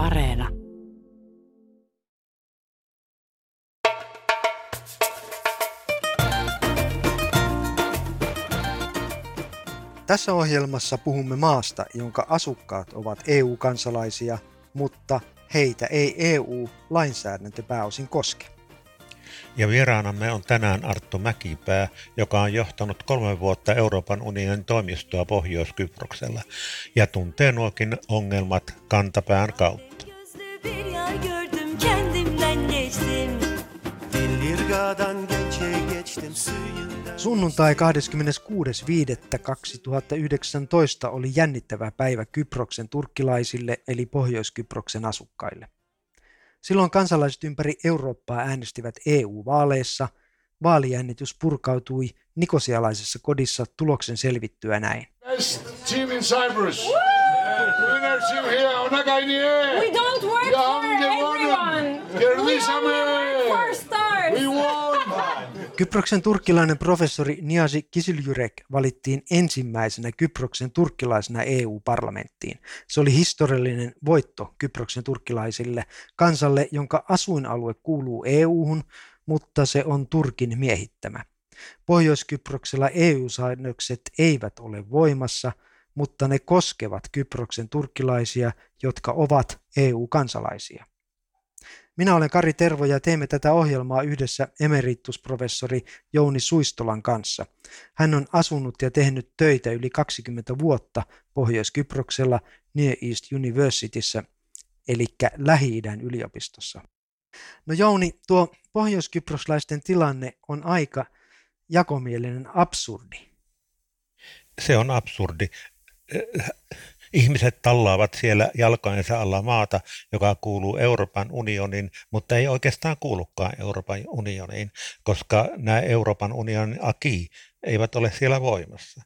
Areena. Tässä ohjelmassa puhumme maasta, jonka asukkaat ovat EU-kansalaisia, mutta heitä ei EU-lainsäädäntö pääosin koske. Ja vieraanamme on tänään Arttu Mäkipää, joka on johtanut kolme vuotta Euroopan unionin toimistoa Pohjois-Kyproksella ja tuntee nuokin ongelmat kantapään kautta. Sunnuntai 26.5.2019 oli jännittävä päivä Kyproksen turkkilaisille eli Pohjois-Kyproksen asukkaille. Silloin kansalaiset ympäri Eurooppaa äänestivät EU-vaaleissa. Vaalijännitys purkautui nikosialaisessa kodissa tuloksen selvittyä näin. Best team in Cyprus. Here, We don't work for everyone. We for stars. We won. Kyproksen turkkilainen professori Niazi Kisiljurek valittiin ensimmäisenä Kyproksen turkkilaisena EU-parlamenttiin. Se oli historiallinen voitto Kyproksen turkkilaisille, kansalle, jonka asuinalue kuuluu EU-hun, mutta se on Turkin miehittämä. Pohjois-Kyproksella EU-säännökset eivät ole voimassa, mutta ne koskevat Kyproksen turkkilaisia, jotka ovat EU-kansalaisia. Minä olen Kari Tervo ja teemme tätä ohjelmaa yhdessä emeritusprofessori Jouni Suistolan kanssa. Hän on asunut ja tehnyt töitä yli 20 vuotta Pohjois-Kyproksella Near East Universityssä, eli Lähi-idän yliopistossa. No Jouni, tuo pohjoiskyproslaisten tilanne on aika jakomielinen absurdi. Se on absurdi ihmiset tallaavat siellä jalkojensa alla maata, joka kuuluu Euroopan unionin, mutta ei oikeastaan kuulukaan Euroopan unioniin, koska nämä Euroopan unionin aki eivät ole siellä voimassa.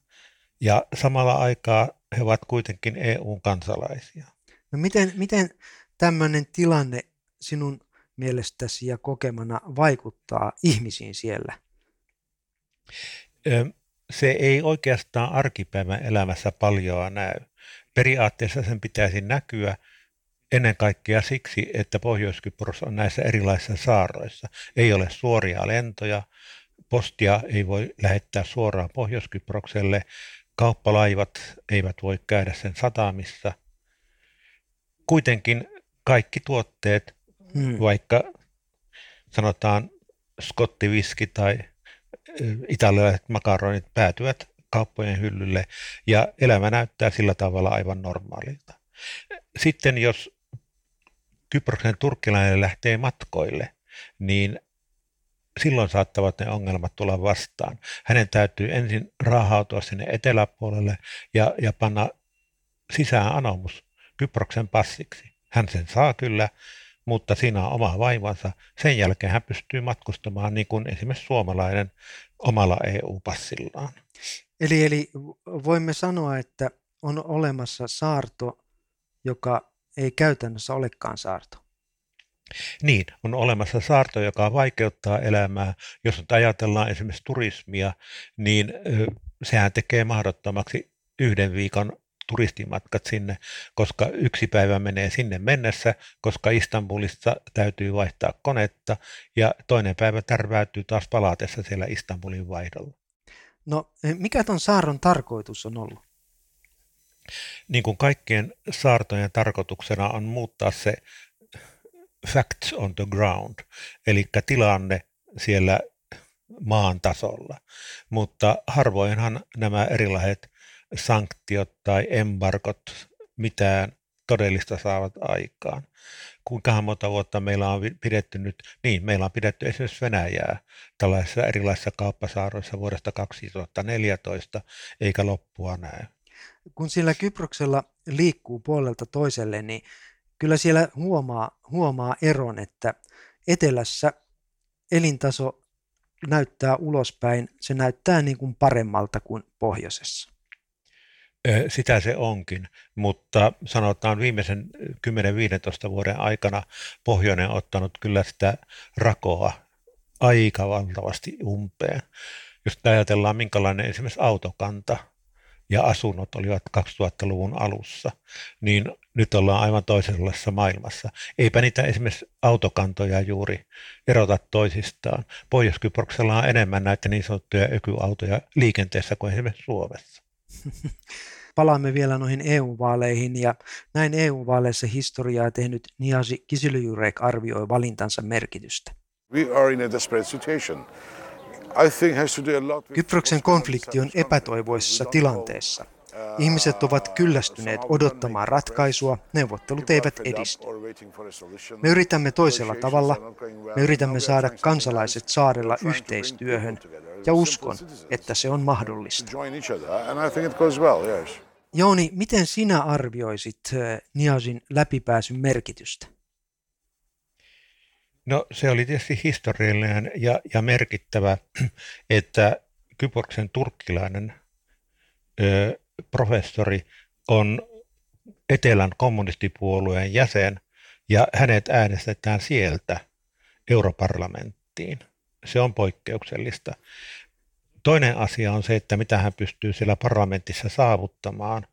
Ja samalla aikaa he ovat kuitenkin EU-kansalaisia. No miten, miten tämmöinen tilanne sinun mielestäsi ja kokemana vaikuttaa ihmisiin siellä? Se ei oikeastaan arkipäivän elämässä paljoa näy. Periaatteessa sen pitäisi näkyä ennen kaikkea siksi, että Pohjois-Kypros on näissä erilaisissa saaroissa. Ei ole suoria lentoja, postia ei voi lähettää suoraan Pohjois-Kyprokselle, kauppalaivat eivät voi käydä sen satamissa. Kuitenkin kaikki tuotteet, hmm. vaikka sanotaan skottiviski tai italialaiset makaronit päätyvät kauppojen hyllylle ja elämä näyttää sillä tavalla aivan normaalilta. Sitten jos Kyproksen turkkilainen lähtee matkoille, niin silloin saattavat ne ongelmat tulla vastaan. Hänen täytyy ensin raahautua sinne eteläpuolelle ja, ja panna sisään anomus Kyproksen passiksi. Hän sen saa kyllä, mutta siinä on oma vaivansa. Sen jälkeen hän pystyy matkustamaan niin kuin esimerkiksi suomalainen omalla EU-passillaan. Eli, eli voimme sanoa, että on olemassa saarto, joka ei käytännössä olekaan saarto. Niin, on olemassa saarto, joka vaikeuttaa elämää. Jos nyt ajatellaan esimerkiksi turismia, niin sehän tekee mahdottomaksi yhden viikon turistimatkat sinne, koska yksi päivä menee sinne mennessä, koska Istanbulissa täytyy vaihtaa konetta ja toinen päivä tärväytyy taas palatessa siellä Istanbulin vaihdolla. No mikä tuon saaron tarkoitus on ollut? Niin kuin kaikkien saartojen tarkoituksena on muuttaa se facts on the ground, eli tilanne siellä maan tasolla. Mutta harvoinhan nämä erilaiset sanktiot tai embarkot mitään todellista saavat aikaan. Kuinka monta vuotta meillä on pidetty nyt, niin meillä on pidetty esimerkiksi Venäjää tällaisissa erilaisissa kauppasaaroissa vuodesta 2014, eikä loppua näe. Kun siellä Kyproksella liikkuu puolelta toiselle, niin kyllä siellä huomaa, huomaa eron, että etelässä elintaso näyttää ulospäin, se näyttää niin kuin paremmalta kuin pohjoisessa. Sitä se onkin, mutta sanotaan viimeisen 10-15 vuoden aikana pohjoinen on ottanut kyllä sitä rakoa aika valtavasti umpeen. Jos ajatellaan, minkälainen esimerkiksi autokanta ja asunnot olivat 2000-luvun alussa, niin nyt ollaan aivan toisenlaisessa maailmassa. Eipä niitä esimerkiksi autokantoja juuri erota toisistaan. Pohjois-Kyproksella on enemmän näitä niin sanottuja ökyautoja liikenteessä kuin esimerkiksi Suomessa. Palaamme vielä noihin EU-vaaleihin ja näin EU-vaaleissa historiaa tehnyt Niasi Kisilyjurek arvioi valintansa merkitystä. We are in a desperate situation. Kyproksen konflikti on epätoivoisessa tilanteessa. Ihmiset ovat kyllästyneet odottamaan ratkaisua, neuvottelut eivät edisty. Me yritämme toisella tavalla, me yritämme saada kansalaiset saarella yhteistyöhön ja uskon, että se on mahdollista. Jouni, miten sinä arvioisit eh, Niasin läpipääsyn merkitystä? No se oli tietysti historiallinen ja, ja merkittävä, että Kyproksen turkkilainen professori on Etelän kommunistipuolueen jäsen ja hänet äänestetään sieltä europarlamenttiin. Se on poikkeuksellista. Toinen asia on se, että mitä hän pystyy siellä parlamentissa saavuttamaan,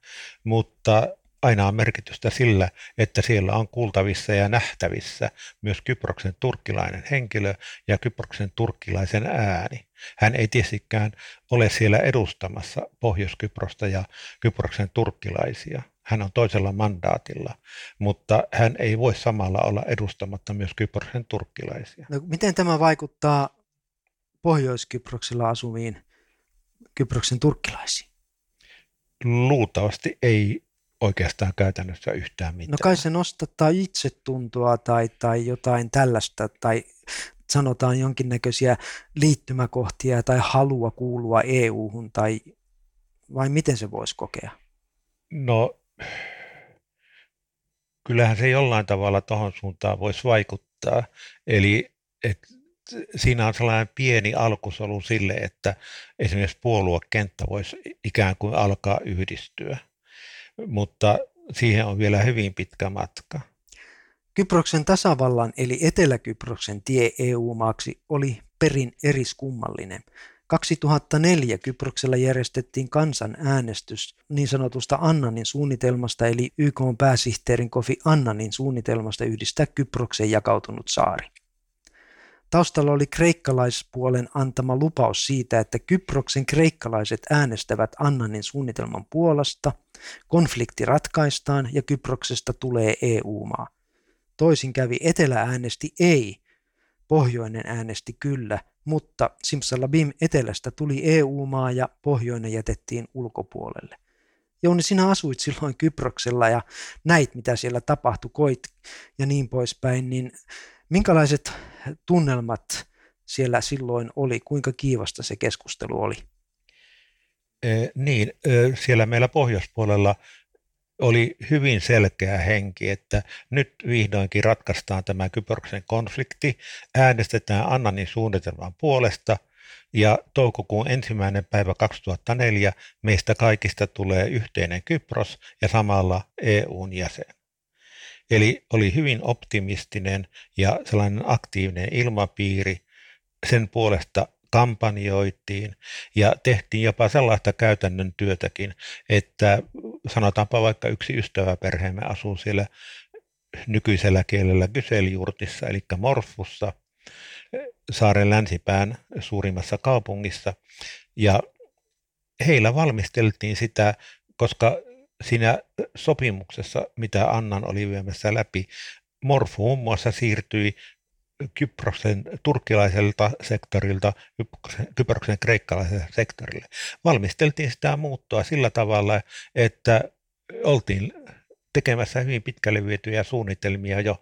mutta aina on merkitystä sillä, että siellä on kuultavissa ja nähtävissä myös Kyproksen turkkilainen henkilö ja Kyproksen turkkilaisen ääni. Hän ei tietystikään ole siellä edustamassa Pohjois-Kyprosta ja Kyproksen turkkilaisia. Hän on toisella mandaatilla, mutta hän ei voi samalla olla edustamatta myös Kyproksen turkkilaisia. No, miten tämä vaikuttaa Pohjois-Kyproksella asuviin Kyproksen turkkilaisiin? Luultavasti ei oikeastaan käytännössä yhtään mitään. No kai se nostattaa itsetuntoa tai, tai jotain tällaista, tai sanotaan jonkinnäköisiä liittymäkohtia tai halua kuulua EU-hun, tai vai miten se voisi kokea? No, kyllähän se jollain tavalla tuohon suuntaan voisi vaikuttaa. Eli että siinä on sellainen pieni alkusolu sille, että esimerkiksi puoluekenttä voisi ikään kuin alkaa yhdistyä mutta siihen on vielä hyvin pitkä matka. Kyproksen tasavallan eli Etelä-Kyproksen tie EU-maaksi oli perin eriskummallinen. 2004 Kyproksella järjestettiin kansanäänestys niin sanotusta Annanin suunnitelmasta eli YK pääsihteerin Kofi Annanin suunnitelmasta yhdistää Kyproksen jakautunut saari. Taustalla oli kreikkalaispuolen antama lupaus siitä, että Kyproksen kreikkalaiset äänestävät Annanin suunnitelman puolesta, konflikti ratkaistaan ja Kyproksesta tulee EU-maa. Toisin kävi Etelä äänesti ei, Pohjoinen äänesti kyllä, mutta Simsalabim etelästä tuli EU-maa ja Pohjoinen jätettiin ulkopuolelle. Jouni, sinä asuit silloin Kyproksella ja näit, mitä siellä tapahtui, koit ja niin poispäin, niin Minkälaiset tunnelmat siellä silloin oli? Kuinka kiivasta se keskustelu oli? E, niin, siellä meillä pohjoispuolella oli hyvin selkeä henki, että nyt vihdoinkin ratkaistaan tämä Kyproksen konflikti, äänestetään Annanin suunnitelman puolesta ja toukokuun ensimmäinen päivä 2004 meistä kaikista tulee yhteinen Kypros ja samalla EUn jäsen. Eli oli hyvin optimistinen ja sellainen aktiivinen ilmapiiri. Sen puolesta kampanjoitiin ja tehtiin jopa sellaista käytännön työtäkin, että sanotaanpa vaikka yksi ystäväperheemme asuu siellä nykyisellä kielellä Gyseliurtissa, eli Morfussa, saaren länsipään suurimmassa kaupungissa. Ja heillä valmisteltiin sitä, koska siinä sopimuksessa, mitä Annan oli viemässä läpi, Morfu muun muassa siirtyi Kyproksen turkkilaiselta sektorilta Kyproksen, Kyproksen kreikkalaiselle sektorille. Valmisteltiin sitä muuttoa sillä tavalla, että oltiin tekemässä hyvin pitkälle vietyjä suunnitelmia jo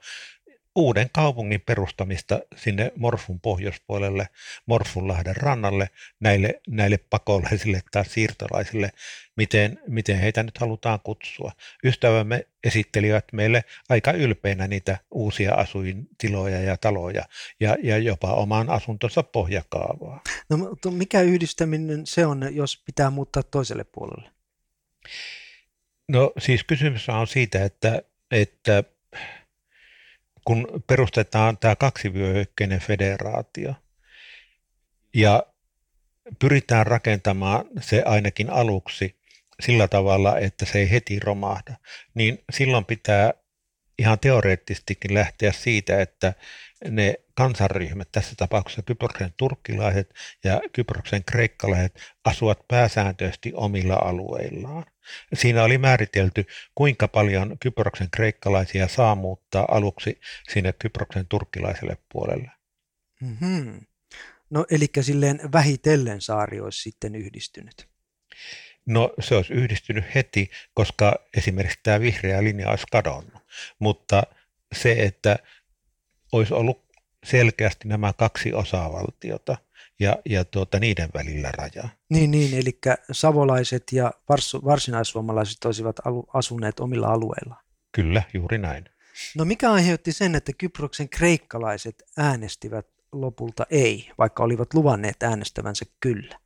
uuden kaupungin perustamista sinne Morfun pohjoispuolelle, Morfunlahden rannalle, näille, näille pakolaisille tai siirtolaisille, miten, miten heitä nyt halutaan kutsua. Ystävämme esittelivät meille aika ylpeinä niitä uusia asuintiloja ja taloja ja, ja jopa oman asuntonsa pohjakaavaa. No, mutta mikä yhdistäminen se on, jos pitää muuttaa toiselle puolelle? No siis kysymys on siitä, että, että kun perustetaan tämä kaksivyöhykkeinen federaatio ja pyritään rakentamaan se ainakin aluksi sillä tavalla, että se ei heti romahda, niin silloin pitää ihan teoreettisestikin lähteä siitä, että ne kansanryhmät, tässä tapauksessa Kyproksen turkkilaiset ja Kyproksen kreikkalaiset, asuvat pääsääntöisesti omilla alueillaan. Siinä oli määritelty, kuinka paljon Kyproksen kreikkalaisia saa muuttaa aluksi sinne Kyproksen turkkilaiselle puolelle. Mm-hmm. No eli silleen vähitellen saari olisi sitten yhdistynyt. No se olisi yhdistynyt heti, koska esimerkiksi tämä vihreä linja olisi kadonnut. Mutta se, että olisi ollut selkeästi nämä kaksi osavaltiota ja, ja tuota, niiden välillä raja. Niin, niin, eli savolaiset ja vars, varsinaissuomalaiset olisivat asuneet omilla alueillaan. Kyllä, juuri näin. No mikä aiheutti sen, että Kyproksen kreikkalaiset äänestivät lopulta ei, vaikka olivat luvanneet äänestävänsä kyllä?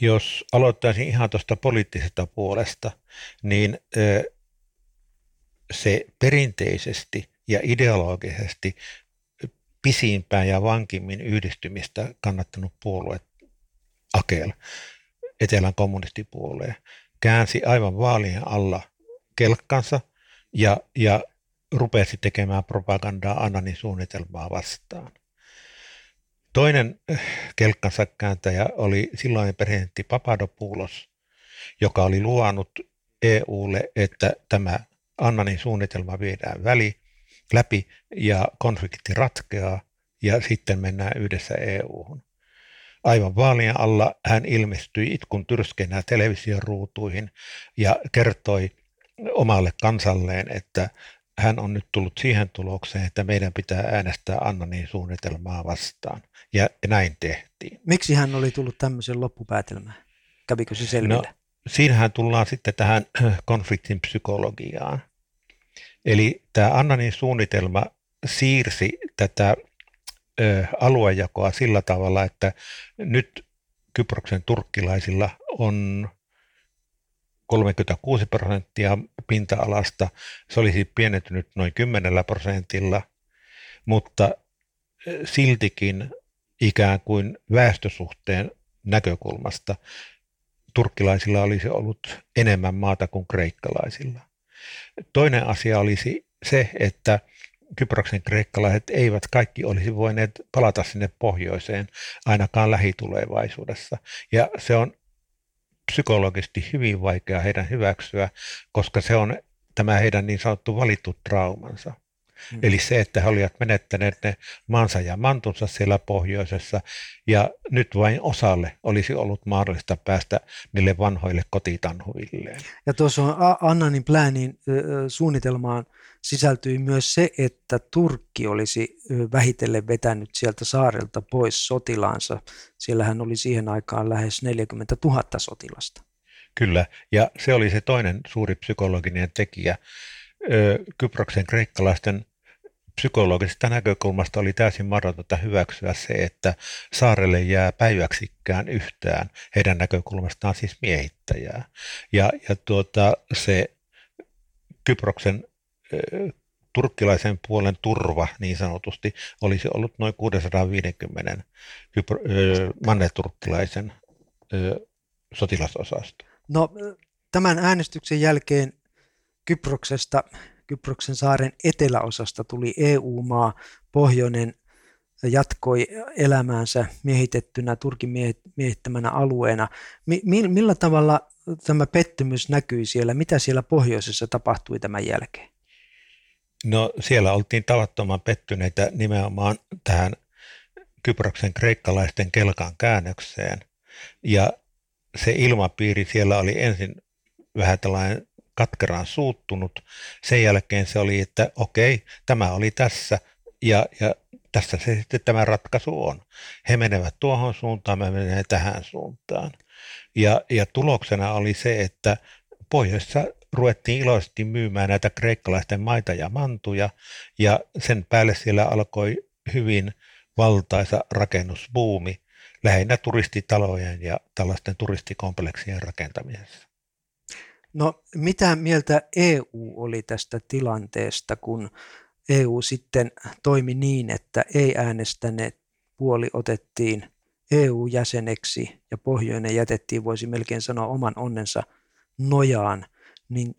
Jos aloittaisin ihan tuosta poliittisesta puolesta, niin se perinteisesti ja ideologisesti pisimpään ja vankimmin yhdistymistä kannattanut puolue Akel, Etelän kommunistipuolue, käänsi aivan vaalien alla kelkkansa ja, ja rupesi tekemään propagandaa Annanin suunnitelmaa vastaan. Toinen eh, kelkkansa kääntäjä oli silloin presidentti Papadopoulos, joka oli luonut EUlle, että tämä Annanin suunnitelma viedään väli, läpi ja konflikti ratkeaa ja sitten mennään yhdessä EU-hun. Aivan vaalien alla hän ilmestyi itkun tyrskeinä television ruutuihin ja kertoi omalle kansalleen, että hän on nyt tullut siihen tulokseen, että meidän pitää äänestää Annanin suunnitelmaa vastaan. Ja näin tehtiin. Miksi hän oli tullut tämmöisen loppupäätelmään? Kävikö se selville? No, siinähän tullaan sitten tähän konfliktin psykologiaan. Eli tämä Annanin suunnitelma siirsi tätä aluejakoa sillä tavalla, että nyt Kyproksen turkkilaisilla on 36 prosenttia pinta-alasta. Se olisi pienentynyt noin 10 prosentilla, mutta siltikin ikään kuin väestösuhteen näkökulmasta turkkilaisilla olisi ollut enemmän maata kuin kreikkalaisilla. Toinen asia olisi se, että Kyproksen kreikkalaiset eivät kaikki olisi voineet palata sinne pohjoiseen ainakaan lähitulevaisuudessa. Ja se on psykologisesti hyvin vaikea heidän hyväksyä, koska se on tämä heidän niin sanottu valittu traumansa. Mm. Eli se, että he olivat menettäneet ne maansa ja mantunsa siellä pohjoisessa, ja nyt vain osalle olisi ollut mahdollista päästä niille vanhoille kotitanhuvilleen. Ja tuossa on Annanin pläänin suunnitelmaan sisältyi myös se, että Turkki olisi vähitellen vetänyt sieltä saarelta pois sotilaansa. Siellähän oli siihen aikaan lähes 40 000 sotilasta. Kyllä, ja se oli se toinen suuri psykologinen tekijä. Kyproksen kreikkalaisten psykologisesta näkökulmasta oli täysin mahdotonta hyväksyä se, että saarelle jää päiväksikään yhtään heidän näkökulmastaan siis miehittäjää. Ja, ja tuota, se Kyproksen turkkilaisen puolen turva niin sanotusti olisi ollut noin 650 manneturkkilaisen sotilasosasto. No tämän äänestyksen jälkeen Kyproksesta Kyproksen saaren eteläosasta tuli EU-maa, pohjoinen jatkoi elämäänsä miehitettynä Turkin miehittämänä alueena. Millä tavalla tämä pettymys näkyi siellä? Mitä siellä pohjoisessa tapahtui tämän jälkeen? No siellä oltiin tavattoman pettyneitä nimenomaan tähän Kyproksen kreikkalaisten kelkan käännökseen. Ja se ilmapiiri siellä oli ensin vähän tällainen katkeraan suuttunut. Sen jälkeen se oli, että okei, tämä oli tässä ja, ja tässä se sitten tämä ratkaisu on. He menevät tuohon suuntaan, me menemme tähän suuntaan. Ja, ja tuloksena oli se, että pohjoisessa ruvettiin iloisesti myymään näitä kreikkalaisten maita ja mantuja, ja sen päälle siellä alkoi hyvin valtaisa rakennusbuumi, lähinnä turistitalojen ja tällaisten turistikompleksien rakentamisessa. No mitä mieltä EU oli tästä tilanteesta, kun EU sitten toimi niin, että ei äänestäneet puoli otettiin EU-jäseneksi ja pohjoinen jätettiin, voisi melkein sanoa, oman onnensa nojaan, niin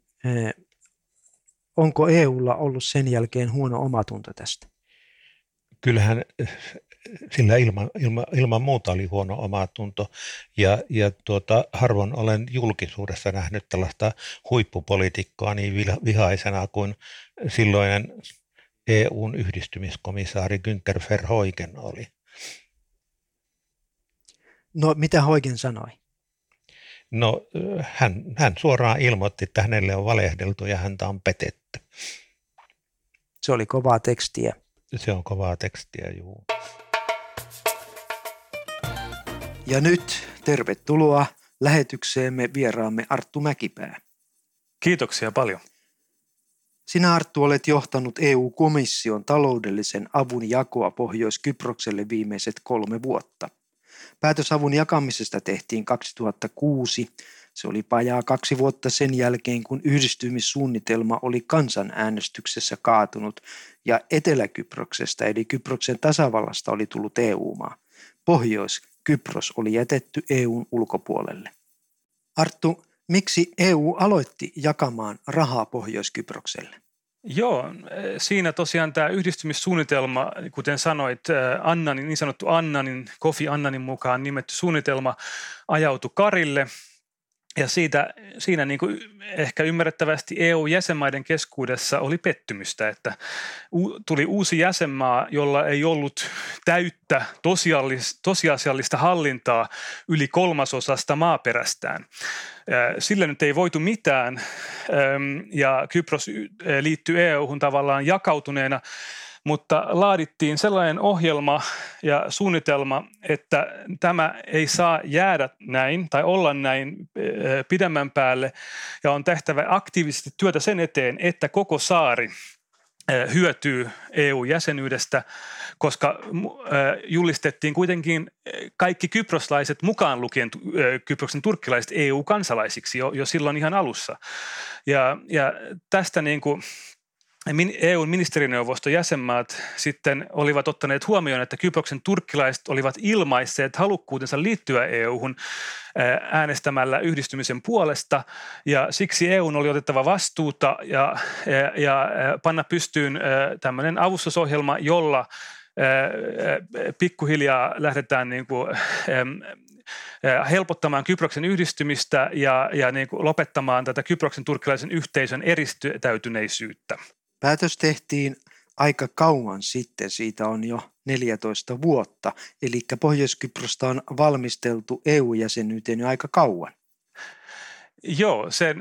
onko EUlla ollut sen jälkeen huono omatunto tästä? Kyllähän sillä ilman, ilma, ilman muuta oli huono omatunto. Ja, ja tuota, harvoin olen julkisuudessa nähnyt tällaista huippupolitiikkaa niin vihaisena kuin silloinen EUn yhdistymiskomissaari Günther Verheugen oli. No mitä Hoigen sanoi? No hän, hän suoraan ilmoitti, että hänelle on valehdeltu ja häntä on petetty. Se oli kovaa tekstiä. Se on kovaa tekstiä, juu. Ja nyt tervetuloa lähetykseemme vieraamme Arttu Mäkipää. Kiitoksia paljon. Sinä Arttu olet johtanut EU-komission taloudellisen avun jakoa Pohjois-Kyprokselle viimeiset kolme vuotta. Päätös avun jakamisesta tehtiin 2006. Se oli pajaa kaksi vuotta sen jälkeen, kun yhdistymissuunnitelma oli kansanäänestyksessä kaatunut ja Etelä-Kyproksesta eli Kyproksen tasavallasta oli tullut EU-maa. Pohjois- Kypros oli jätetty EUn ulkopuolelle. Arttu, miksi EU aloitti jakamaan rahaa Pohjois-Kyprokselle? Joo, siinä tosiaan tämä yhdistymissuunnitelma, kuten sanoit, Annanin, niin sanottu Annanin, Kofi Annanin mukaan nimetty suunnitelma ajautui Karille – ja siitä, siinä niin kuin ehkä ymmärrettävästi EU-jäsenmaiden keskuudessa oli pettymystä, että tuli uusi jäsenmaa, jolla ei ollut täyttä tosiasiallista hallintaa yli kolmasosasta maaperästään. Sillä nyt ei voitu mitään ja Kypros liittyi EU-hun tavallaan jakautuneena mutta laadittiin sellainen ohjelma ja suunnitelma, että tämä ei saa jäädä näin tai olla näin pidemmän päälle ja on tehtävä aktiivisesti työtä sen eteen, että koko saari hyötyy EU-jäsenyydestä, koska julistettiin kuitenkin kaikki kyproslaiset mukaan lukien Kyproksen turkkilaiset EU-kansalaisiksi jo, jo silloin ihan alussa. Ja, ja tästä niin kuin EUn ministerineuvoston jäsenmaat sitten olivat ottaneet huomioon, että Kyproksen turkkilaiset olivat ilmaisseet halukkuutensa liittyä EUhun äänestämällä yhdistymisen puolesta ja siksi EUn oli otettava vastuuta ja, ja, ja panna pystyyn tämmöinen avustusohjelma, jolla pikkuhiljaa lähdetään niin kuin, helpottamaan Kyproksen yhdistymistä ja, ja niin kuin lopettamaan tätä Kyproksen turkkilaisen yhteisön eristäytyneisyyttä. Päätös tehtiin aika kauan sitten, siitä on jo 14 vuotta, eli Pohjois-Kyprosta on valmisteltu EU-jäsenyyteen jo aika kauan. Joo, se, eh,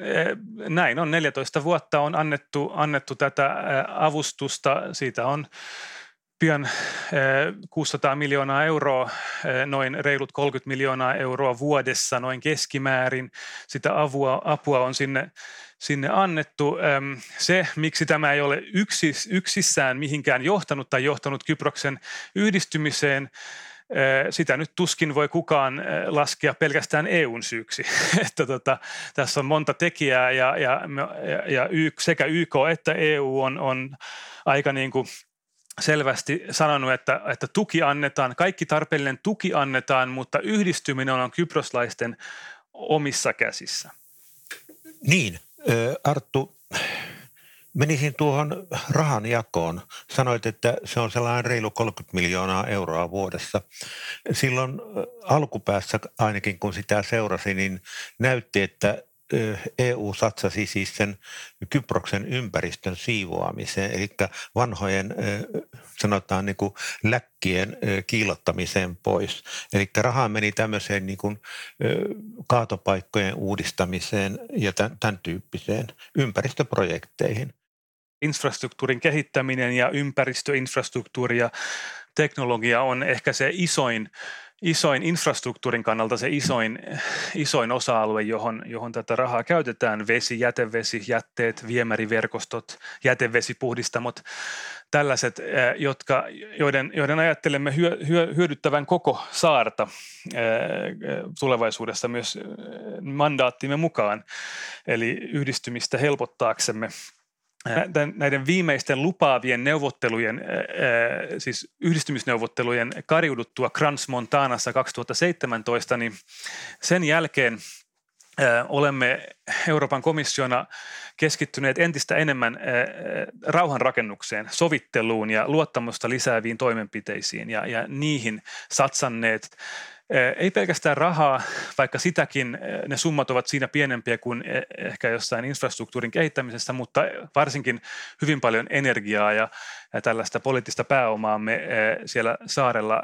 näin on. 14 vuotta on annettu, annettu tätä eh, avustusta. Siitä on pian 600 eh, miljoonaa euroa, noin reilut 30 miljoonaa euroa vuodessa noin keskimäärin. Sitä avua, apua on sinne sinne annettu. Se, miksi tämä ei ole yksis, yksissään mihinkään johtanut tai johtanut Kyproksen yhdistymiseen, sitä nyt tuskin voi kukaan laskea pelkästään EUn syyksi. että tota, tässä on monta tekijää ja, ja, ja y, sekä YK että EU on, on aika niin kuin selvästi sanonut, että, että tuki annetaan, kaikki tarpeellinen tuki annetaan, mutta yhdistyminen on kyproslaisten omissa käsissä. Niin, Arttu, menisin tuohon rahan jakoon. Sanoit, että se on sellainen reilu 30 miljoonaa euroa vuodessa. Silloin alkupäässä ainakin kun sitä seurasi, niin näytti, että EU satsasi siis sen Kyproksen ympäristön siivoamiseen, eli vanhojen sanotaan niin kuin läkkien kiilottamiseen pois. Eli rahaa meni tämmöiseen niin kuin kaatopaikkojen uudistamiseen ja tämän, tämän tyyppiseen ympäristöprojekteihin. Infrastruktuurin kehittäminen ja ympäristöinfrastruktuuri ja teknologia on ehkä se isoin isoin infrastruktuurin kannalta se isoin, isoin osa-alue, johon, johon tätä rahaa käytetään, vesi, jätevesi, jätteet, viemäriverkostot, jätevesipuhdistamot, tällaiset, eh, jotka, joiden, joiden ajattelemme hyö, hyö, hyödyttävän koko saarta eh, tulevaisuudessa myös eh, mandaattimme mukaan, eli yhdistymistä helpottaaksemme. Näiden viimeisten lupaavien neuvottelujen, siis yhdistymisneuvottelujen kariuduttua Crans Montanassa 2017, niin sen jälkeen olemme Euroopan komissiona keskittyneet entistä enemmän rauhanrakennukseen, sovitteluun ja luottamusta lisääviin toimenpiteisiin ja, ja niihin satsanneet ei pelkästään rahaa, vaikka sitäkin ne summat ovat siinä pienempiä kuin ehkä jossain infrastruktuurin kehittämisessä, mutta varsinkin hyvin paljon energiaa ja, tällaista poliittista pääomaa me siellä saarella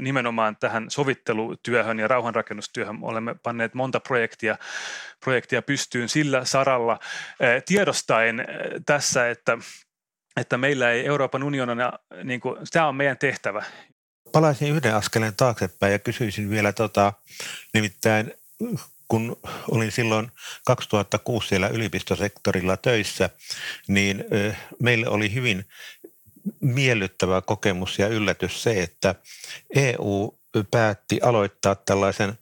nimenomaan tähän sovittelutyöhön ja rauhanrakennustyöhön olemme panneet monta projektia, projektia pystyyn sillä saralla. Tiedostaen tässä, että että meillä ei Euroopan unionina, niin kuin, tämä on meidän tehtävä palaisin yhden askeleen taaksepäin ja kysyisin vielä tota, nimittäin kun olin silloin 2006 siellä yliopistosektorilla töissä, niin meille oli hyvin miellyttävä kokemus ja yllätys se, että EU päätti aloittaa tällaisen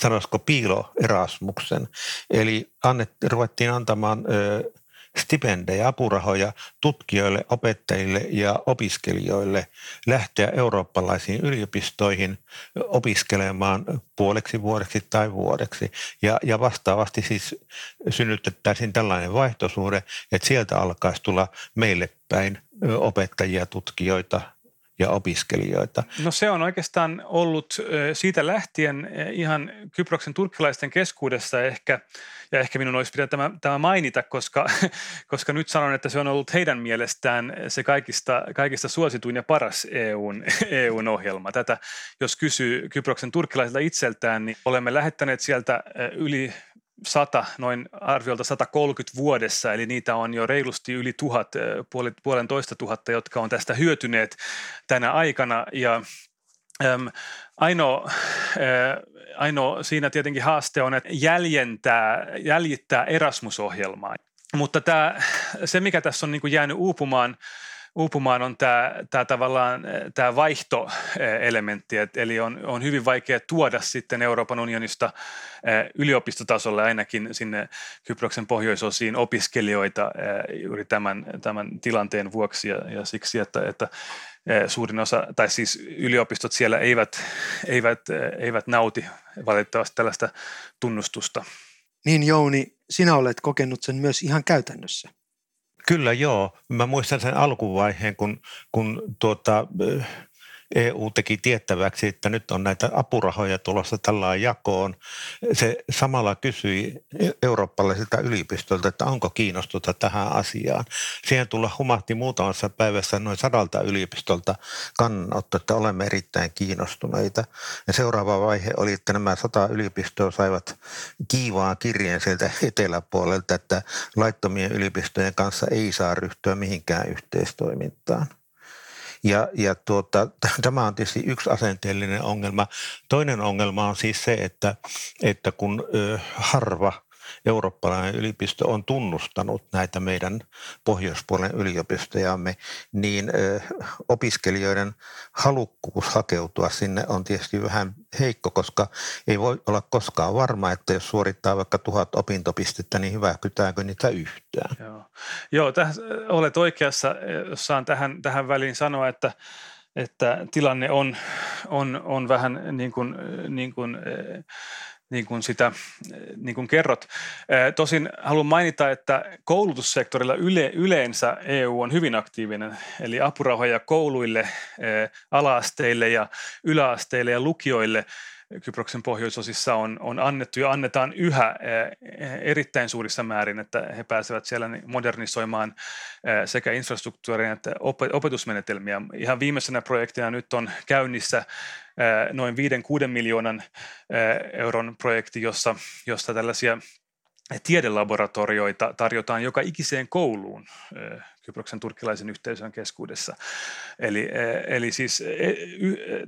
sanoisiko piilo Erasmuksen. Eli annet, ruvettiin antamaan stipendejä, apurahoja tutkijoille, opettajille ja opiskelijoille lähteä eurooppalaisiin yliopistoihin opiskelemaan puoleksi vuodeksi tai vuodeksi. Ja, ja vastaavasti siis synnytettäisiin tällainen vaihtosuhde, että sieltä alkaisi tulla meille päin opettajia, tutkijoita, ja opiskelijoita? No se on oikeastaan ollut siitä lähtien ihan Kyproksen turkkilaisten keskuudessa ehkä, ja ehkä minun olisi pitänyt tämä, tämä mainita, koska, koska nyt sanon, että se on ollut heidän mielestään se kaikista, kaikista suosituin ja paras EUn, EUn ohjelma. Tätä jos kysyy Kyproksen turkkilaisilta itseltään, niin olemme lähettäneet sieltä yli 100, noin arviolta 130 vuodessa, eli niitä on jo reilusti yli tuhat, puolentoista tuhatta, jotka on tästä hyötyneet tänä aikana. Ja äm, ainoa, äh, ainoa siinä tietenkin haaste on, että jäljentää, jäljittää Erasmus-ohjelmaa. Mutta tämä, se, mikä tässä on niin jäänyt uupumaan, uupumaan on tämä, tämä tavallaan tämä vaihtoelementti, eli on, on hyvin vaikea tuoda sitten Euroopan unionista yliopistotasolle ainakin sinne Kyproksen pohjoisosiin opiskelijoita juuri tämän, tämän tilanteen vuoksi ja, ja siksi, että, että suurin osa, tai siis yliopistot siellä eivät, eivät, eivät nauti valitettavasti tällaista tunnustusta. Niin Jouni, sinä olet kokenut sen myös ihan käytännössä. Kyllä joo. Mä muistan sen alkuvaiheen, kun, kun tuota, EU teki tiettäväksi, että nyt on näitä apurahoja tulossa tällä jakoon. Se samalla kysyi eurooppalaisilta yliopistoilta, että onko kiinnostusta tähän asiaan. Siihen tulla humahti muutamassa päivässä noin sadalta yliopistolta kannanotto, että olemme erittäin kiinnostuneita. Ja seuraava vaihe oli, että nämä sata yliopistoa saivat kiivaan kirjeen sieltä eteläpuolelta, että laittomien yliopistojen kanssa ei saa ryhtyä mihinkään yhteistoimintaan. Ja, ja tuota, tämä on tietysti yksi asenteellinen ongelma. Toinen ongelma on siis se, että, että kun ö, harva eurooppalainen yliopisto on tunnustanut näitä meidän pohjoispuolen yliopistojamme, niin opiskelijoiden halukkuus hakeutua sinne on tietysti vähän heikko, koska ei voi olla koskaan varma, että jos suorittaa vaikka tuhat opintopistettä, niin hyväksytäänkö niitä yhtään. Joo, Joo täh, olet oikeassa, jos saan tähän, tähän väliin sanoa, että että tilanne on, on, on vähän niin kuin, niin kuin niin kuin sitä niin kuin kerrot. Tosin haluan mainita, että koulutussektorilla yle, yleensä EU on hyvin aktiivinen, eli apurahoja kouluille, alaasteille ja yläasteille ja lukioille Kyproksen pohjoisosissa on, on annettu ja annetaan yhä erittäin suurissa määrin, että he pääsevät siellä modernisoimaan sekä infrastruktuuria että opetusmenetelmiä. Ihan viimeisenä projektina nyt on käynnissä noin 5-6 miljoonan euron projekti, jossa, jossa tällaisia tiedelaboratorioita tarjotaan joka ikiseen kouluun Kyproksen turkkilaisen yhteisön keskuudessa. Eli, eli siis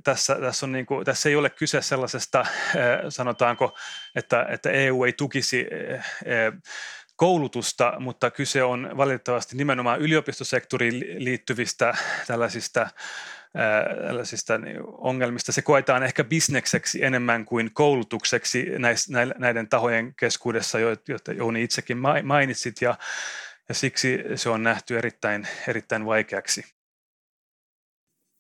tässä, tässä, on niin kuin, tässä ei ole kyse sellaisesta, sanotaanko, että, että EU ei tukisi koulutusta, mutta kyse on valitettavasti nimenomaan yliopistosektoriin liittyvistä tällaisista tällaisista niin ongelmista. Se koetaan ehkä bisnekseksi enemmän kuin koulutukseksi näiden tahojen keskuudessa, joita Jouni itsekin mainitsit. Ja, ja siksi se on nähty erittäin, erittäin vaikeaksi.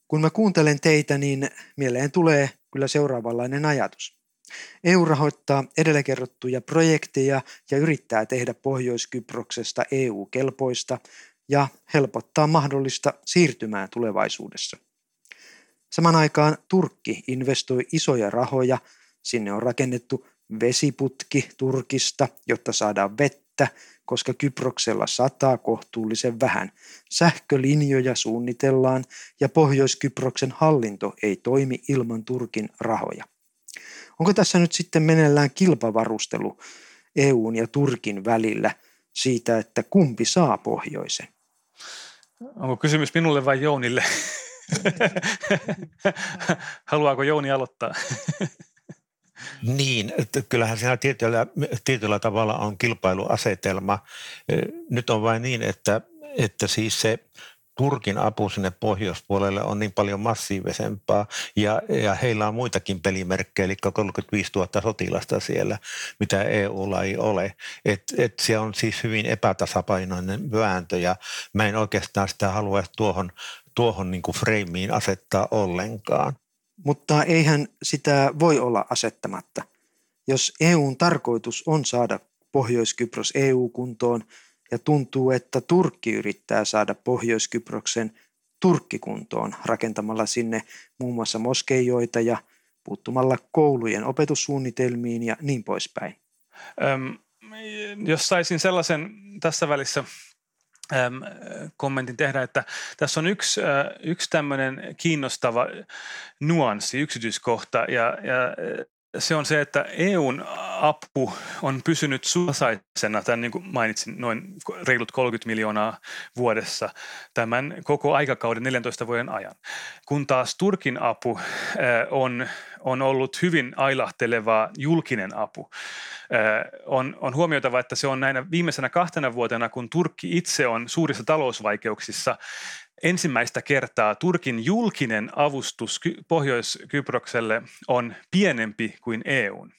Kun mä kuuntelen teitä, niin mieleen tulee kyllä seuraavanlainen ajatus. EU rahoittaa edellä kerrottuja projekteja ja yrittää tehdä Pohjois-Kyproksesta EU-kelpoista ja helpottaa mahdollista siirtymää tulevaisuudessa. Saman aikaan Turkki investoi isoja rahoja, sinne on rakennettu vesiputki Turkista, jotta saadaan vettä, koska Kyproksella sataa kohtuullisen vähän. Sähkölinjoja suunnitellaan ja Pohjois-Kyproksen hallinto ei toimi ilman Turkin rahoja. Onko tässä nyt sitten meneillään kilpavarustelu EUn ja Turkin välillä siitä, että kumpi saa pohjoisen? Onko kysymys minulle vai Jounille? Haluaako Jouni aloittaa? Niin, että kyllähän siinä tietyllä, tietyllä tavalla on kilpailuasetelma. Nyt on vain niin, että, että siis se Turkin apu sinne pohjoispuolelle on niin paljon massiivisempaa ja, ja heillä on muitakin pelimerkkejä, eli 35 000 sotilasta siellä, mitä EUlla ei ole. Et, et se on siis hyvin epätasapainoinen vääntö ja mä en oikeastaan sitä halua tuohon, tuohon niin kuin frameen asettaa ollenkaan. Mutta eihän sitä voi olla asettamatta. Jos EUn tarkoitus on saada Pohjois-Kypros EU-kuntoon ja tuntuu, että Turkki yrittää saada Pohjois-Kyproksen Turkkikuntoon rakentamalla sinne muun muassa moskeijoita ja puuttumalla koulujen opetussuunnitelmiin ja niin poispäin. Öm, jos saisin sellaisen tässä välissä kommentin tehdä, että tässä on yksi, yksi tämmöinen kiinnostava nuanssi, yksityiskohta ja, ja se on se, että EUn apu on pysynyt suosaisena, tämän niin kuin mainitsin, noin reilut 30 miljoonaa vuodessa tämän koko aikakauden 14 vuoden ajan. Kun taas Turkin apu on, on ollut hyvin ailahtelevaa julkinen apu. On, on huomioitava, että se on näinä viimeisenä kahtena vuotena, kun Turkki itse on suurissa talousvaikeuksissa, ensimmäistä kertaa Turkin julkinen avustus Pohjois-Kyprokselle on pienempi kuin EUn.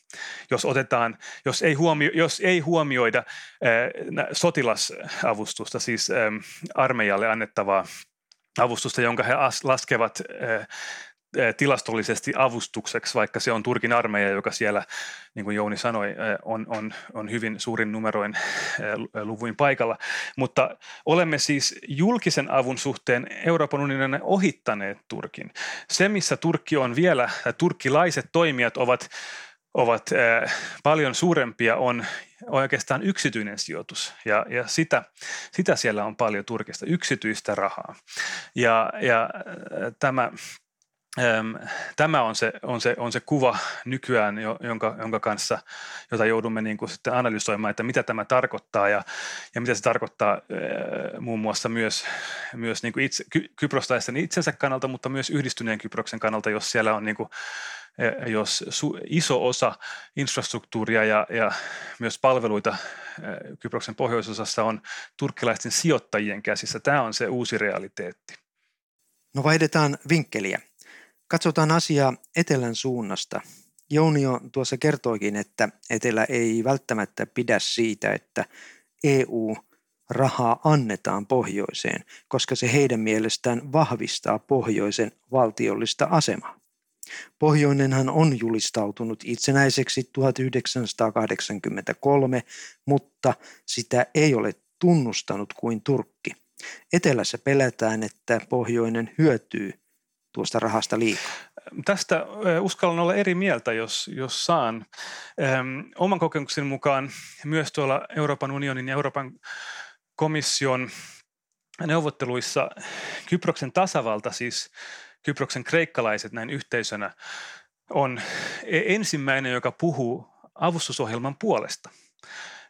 Jos, otetaan, jos, ei, huomio, jos ei huomioida äh, sotilasavustusta, siis äh, armeijalle annettavaa avustusta, jonka he as, laskevat äh, tilastollisesti avustukseksi, vaikka se on Turkin armeija, joka siellä, niin kuin Jouni sanoi, on, on, on hyvin suurin numeroin luvuin paikalla. Mutta olemme siis julkisen avun suhteen Euroopan unionin ohittaneet Turkin. Se, missä Turkki on vielä, turkkilaiset toimijat ovat ovat paljon suurempia, on oikeastaan yksityinen sijoitus ja, ja sitä, sitä siellä on paljon Turkista, yksityistä rahaa. Ja, ja tämä Tämä on se, on se, on se kuva nykyään, jonka, jonka kanssa, jota joudumme niin kuin sitten analysoimaan, että mitä tämä tarkoittaa ja, ja mitä se tarkoittaa muun muassa myös, myös niin kuin itse, kyproslaisten itsensä kannalta, mutta myös yhdistyneen Kyproksen kannalta, jos siellä on niin kuin, jos su, iso osa infrastruktuuria ja, ja myös palveluita Kyproksen pohjoisosassa on turkkilaisten sijoittajien käsissä. Tämä on se uusi realiteetti. No vaihdetaan vinkkeliä. Katsotaan asiaa etelän suunnasta. Jounio tuossa kertoikin, että etelä ei välttämättä pidä siitä, että EU rahaa annetaan pohjoiseen, koska se heidän mielestään vahvistaa pohjoisen valtiollista asemaa. Pohjoinenhan on julistautunut itsenäiseksi 1983, mutta sitä ei ole tunnustanut kuin Turkki. Etelässä pelätään, että pohjoinen hyötyy tuosta rahasta liikaa? Tästä uskallan olla eri mieltä, jos, jos saan. Oman kokemukseni mukaan myös tuolla Euroopan unionin ja Euroopan komission neuvotteluissa Kyproksen tasavalta, siis Kyproksen kreikkalaiset näin yhteisönä, on e-, ensimmäinen, joka puhuu avustusohjelman puolesta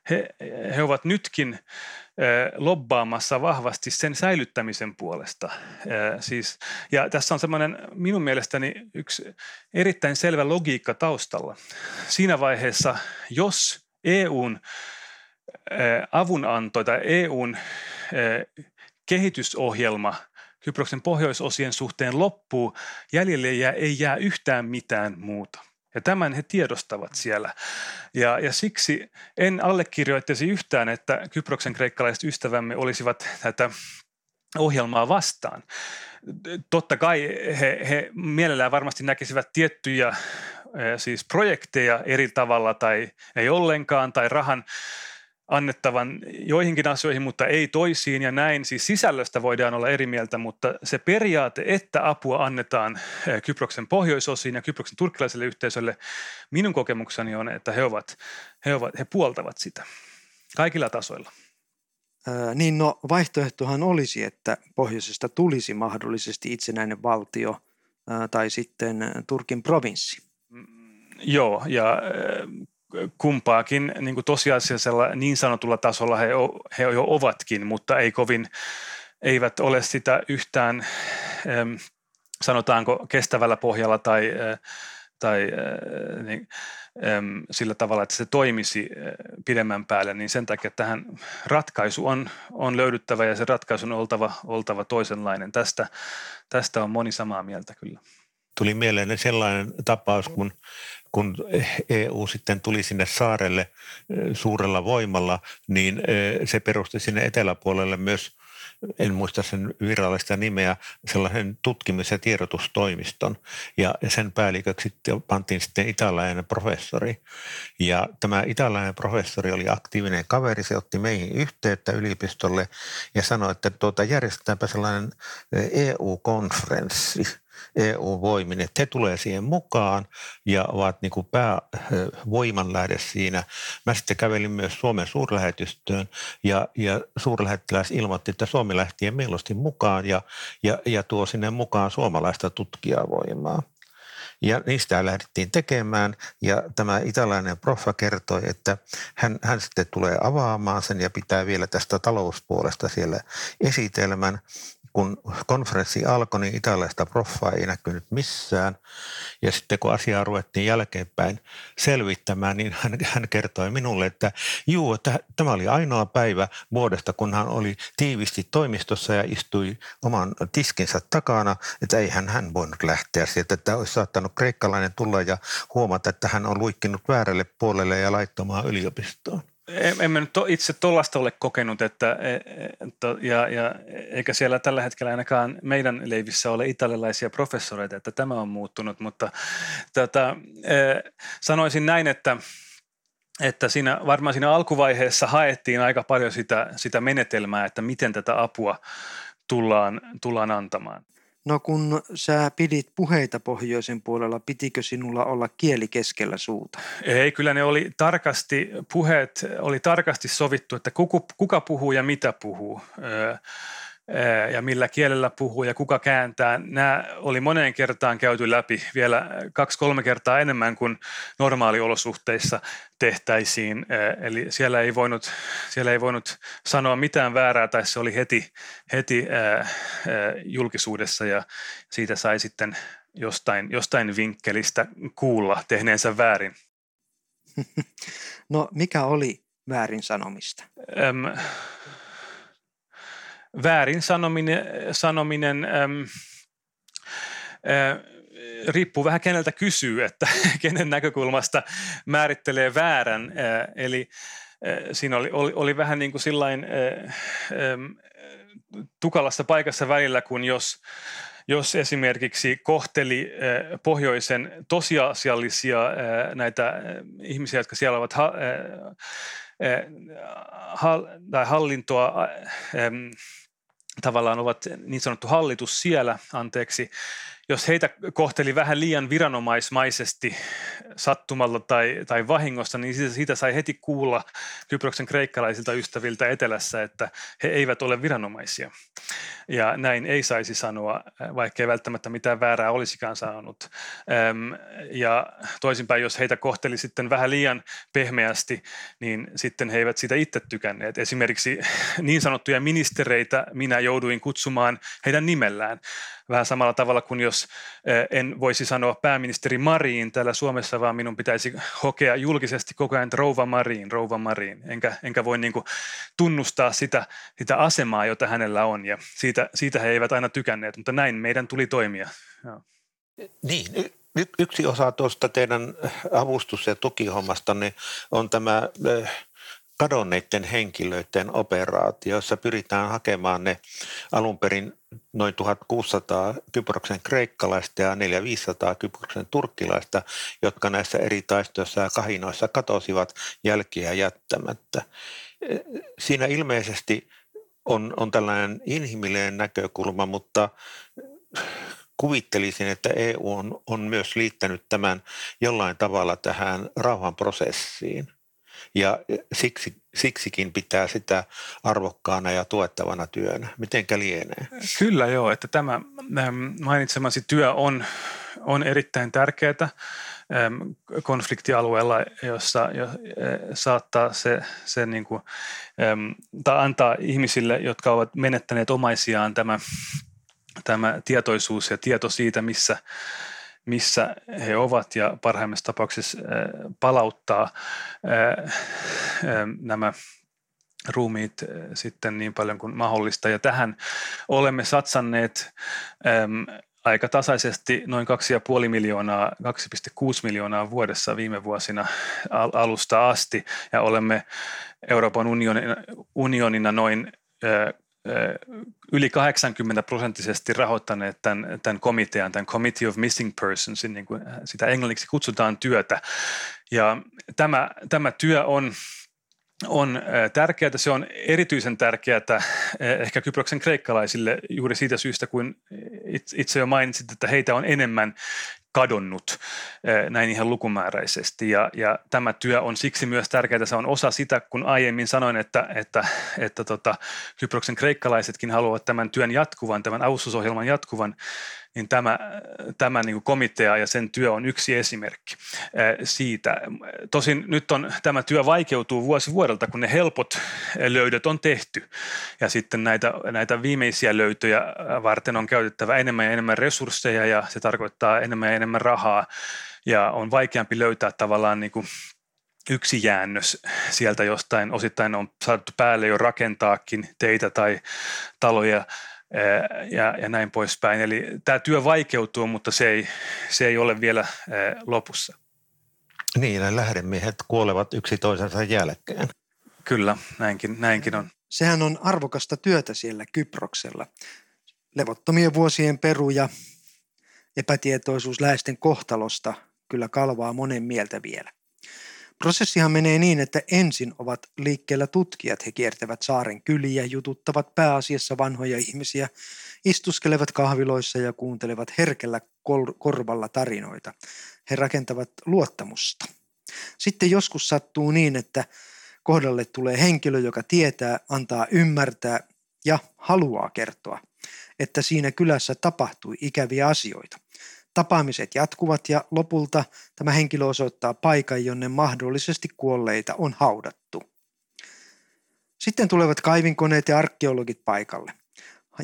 he, he ovat nytkin lobbaamassa vahvasti sen säilyttämisen puolesta. Siis, ja tässä on semmoinen minun mielestäni yksi erittäin selvä logiikka taustalla. Siinä vaiheessa, jos EUn avunanto tai EUn kehitysohjelma Kyproksen pohjoisosien suhteen loppuu, jäljelle ei jää yhtään mitään muuta. Ja tämän he tiedostavat siellä. Ja, ja siksi en allekirjoittaisi yhtään, että Kyproksen kreikkalaiset ystävämme olisivat tätä ohjelmaa vastaan. Totta kai he, he mielellään varmasti näkisivät tiettyjä siis projekteja eri tavalla tai ei ollenkaan tai rahan annettavan joihinkin asioihin, mutta ei toisiin ja näin. Siis sisällöstä voidaan olla eri mieltä, mutta se periaate, että apua annetaan Kyproksen pohjoisosiin ja Kyproksen turkkilaiselle yhteisölle, minun kokemukseni on, että he, ovat, he, ovat, he puoltavat sitä kaikilla tasoilla. Ää, niin no vaihtoehtohan olisi, että pohjoisesta tulisi mahdollisesti itsenäinen valtio ää, tai sitten Turkin provinssi. Mm, joo, ja kumpaakin niin kuin tosiasiallisella niin sanotulla tasolla he, he jo ovatkin, mutta ei kovin, eivät ole sitä yhtään sanotaanko kestävällä pohjalla tai, tai niin, sillä tavalla, että se toimisi pidemmän päälle, niin sen takia tähän ratkaisu on, on löydyttävä ja se ratkaisu on oltava, oltava toisenlainen. Tästä, tästä on moni samaa mieltä kyllä. Tuli mieleen sellainen tapaus, kun kun EU sitten tuli sinne saarelle suurella voimalla, niin se perusti sinne eteläpuolelle myös en muista sen virallista nimeä, sellaisen tutkimus- ja tiedotustoimiston. Ja sen päälliköksi pantiin sitten italainen professori. Ja tämä italainen professori oli aktiivinen kaveri, se otti meihin yhteyttä yliopistolle ja sanoi, että tuota, järjestetäänpä sellainen EU-konferenssi – EU-voimin, että he tulee siihen mukaan ja ovat niin kuin päävoimanlähde siinä. Mä sitten kävelin myös Suomen suurlähetystöön ja, ja suurlähettiläs ilmoitti, että Suomi lähti mieluusti mukaan ja, ja, ja tuo sinne mukaan suomalaista tutkijavoimaa. Ja niistä lähdettiin tekemään ja tämä italainen proffa kertoi, että hän, hän sitten tulee avaamaan sen ja pitää vielä tästä talouspuolesta siellä esitelmän kun konferenssi alkoi, niin italaista proffaa ei näkynyt missään. Ja sitten kun asiaa ruvettiin jälkeenpäin selvittämään, niin hän, hän kertoi minulle, että juu, että tämä oli ainoa päivä vuodesta, kun hän oli tiivisti toimistossa ja istui oman tiskinsä takana, että ei hän, hän voinut lähteä sieltä, että olisi saattanut kreikkalainen tulla ja huomata, että hän on luikkinut väärälle puolelle ja laittomaan yliopistoon en mä nyt itse tuollaista ole kokenut, että, e, e, ja, ja, eikä siellä tällä hetkellä ainakaan meidän leivissä ole italialaisia professoreita, että tämä on muuttunut, mutta tota, sanoisin näin, että että siinä, varmaan siinä alkuvaiheessa haettiin aika paljon sitä, sitä menetelmää, että miten tätä apua tullaan, tullaan antamaan. No kun sä pidit puheita pohjoisen puolella, pitikö sinulla olla kieli keskellä suuta? Ei, kyllä ne oli tarkasti, puheet oli tarkasti sovittu, että kuka, kuka puhuu ja mitä puhuu. Öö, ja millä kielellä puhuu ja kuka kääntää. Nämä oli moneen kertaan käyty läpi vielä kaksi-kolme kertaa enemmän kuin normaaliolosuhteissa tehtäisiin. Eli siellä ei voinut, siellä ei voinut sanoa mitään väärää tai se oli heti, heti julkisuudessa ja siitä sai sitten jostain, jostain vinkkelistä kuulla tehneensä väärin. No mikä oli väärin sanomista? Öm, väärin sanominen, sanominen äm, ä, riippuu vähän keneltä kysyy, että kenen näkökulmasta määrittelee väärän. Ä, eli ä, siinä oli, oli, oli vähän niin kuin sillain, ä, ä, tukalassa paikassa välillä, kun jos, jos esimerkiksi kohteli pohjoisen tosiasiallisia näitä ihmisiä, jotka siellä ovat tai hallintoa tavallaan ovat niin sanottu hallitus siellä, anteeksi, jos heitä kohteli vähän liian viranomaismaisesti sattumalla tai, tai vahingossa, niin siitä, siitä sai heti kuulla Kyproksen kreikkalaisilta ystäviltä etelässä, että he eivät ole viranomaisia. Ja näin ei saisi sanoa, vaikka ei välttämättä mitään väärää olisikaan saanut. Ja toisinpäin, jos heitä kohteli sitten vähän liian pehmeästi, niin sitten he eivät sitä itse tykänneet. Esimerkiksi niin sanottuja ministereitä minä jouduin kutsumaan heidän nimellään vähän samalla tavalla kuin jos en voisi sanoa pääministeri Mariin täällä Suomessa, vaan minun pitäisi hokea julkisesti koko ajan rouva Mariin, rouva Mariin, enkä, enkä voi niin kuin tunnustaa sitä, sitä asemaa, jota hänellä on ja siitä, siitä he eivät aina tykänneet, mutta näin meidän tuli toimia. Joo. Niin, Yksi osa tuosta teidän avustus- ja tukihommasta niin on tämä kadonneiden henkilöiden operaatio, jossa pyritään hakemaan ne alun perin noin 1600 Kyproksen kreikkalaista ja 4500 Kyproksen turkkilaista, jotka näissä eri taistoissa ja kahinoissa katosivat jälkiä jättämättä. Siinä ilmeisesti on, on tällainen inhimillinen näkökulma, mutta kuvittelisin, että EU on, on myös liittänyt tämän jollain tavalla tähän rauhanprosessiin. Ja siksi, siksikin pitää sitä arvokkaana ja tuettavana työnä. Mitenkä lienee? Kyllä joo, että tämä mainitsemasi työ on, on erittäin tärkeää konfliktialueella, jossa jo, saattaa se, se niin kuin, tai antaa ihmisille, jotka ovat menettäneet omaisiaan tämä, tämä tietoisuus ja tieto siitä, missä, missä he ovat ja parhaimmassa tapauksessa palauttaa nämä ruumiit sitten niin paljon kuin mahdollista. Ja tähän olemme satsanneet aika tasaisesti noin 2,5 miljoonaa, 2,6 miljoonaa vuodessa viime vuosina alusta asti ja olemme Euroopan unionina, unionina noin yli 80 prosenttisesti rahoittaneet tämän, tämän komitean, tämän Committee of Missing Persons, niin kuin sitä englanniksi kutsutaan työtä. Ja tämä, tämä työ on on tärkeää. Se on erityisen tärkeää ehkä Kyproksen kreikkalaisille juuri siitä syystä, kun itse jo mainitsit, että heitä on enemmän kadonnut näin ihan lukumääräisesti. Ja, ja tämä työ on siksi myös tärkeää. Se on osa sitä, kun aiemmin sanoin, että, että, että tota, Kyproksen kreikkalaisetkin haluavat tämän työn jatkuvan, tämän avustusohjelman jatkuvan, niin tämä, tämä niin komitea ja sen työ on yksi esimerkki siitä. Tosin nyt on, tämä työ vaikeutuu vuosi vuodelta, kun ne helpot löydöt on tehty. Ja sitten näitä, näitä viimeisiä löytöjä varten on käytettävä enemmän ja enemmän resursseja ja se tarkoittaa enemmän ja enemmän rahaa. Ja on vaikeampi löytää tavallaan niin kuin yksi jäännös sieltä jostain, osittain on saatu päälle jo rakentaakin teitä tai taloja ja, ja näin poispäin. Eli tämä työ vaikeutuu, mutta se ei, se ei ole vielä lopussa. Niin, ja lähdemiehet kuolevat yksi toisensa jälkeen. Kyllä, näinkin, näinkin on. Sehän on arvokasta työtä siellä Kyproksella. Levottomien vuosien peru ja epätietoisuus läheisten kohtalosta kyllä kalvaa monen mieltä vielä. Prosessihan menee niin, että ensin ovat liikkeellä tutkijat. He kiertävät saaren kyliä, jututtavat pääasiassa vanhoja ihmisiä, istuskelevat kahviloissa ja kuuntelevat herkellä korvalla tarinoita. He rakentavat luottamusta. Sitten joskus sattuu niin, että kohdalle tulee henkilö, joka tietää, antaa ymmärtää ja haluaa kertoa, että siinä kylässä tapahtui ikäviä asioita. Tapaamiset jatkuvat ja lopulta tämä henkilö osoittaa paikan, jonne mahdollisesti kuolleita on haudattu. Sitten tulevat kaivinkoneet ja arkeologit paikalle.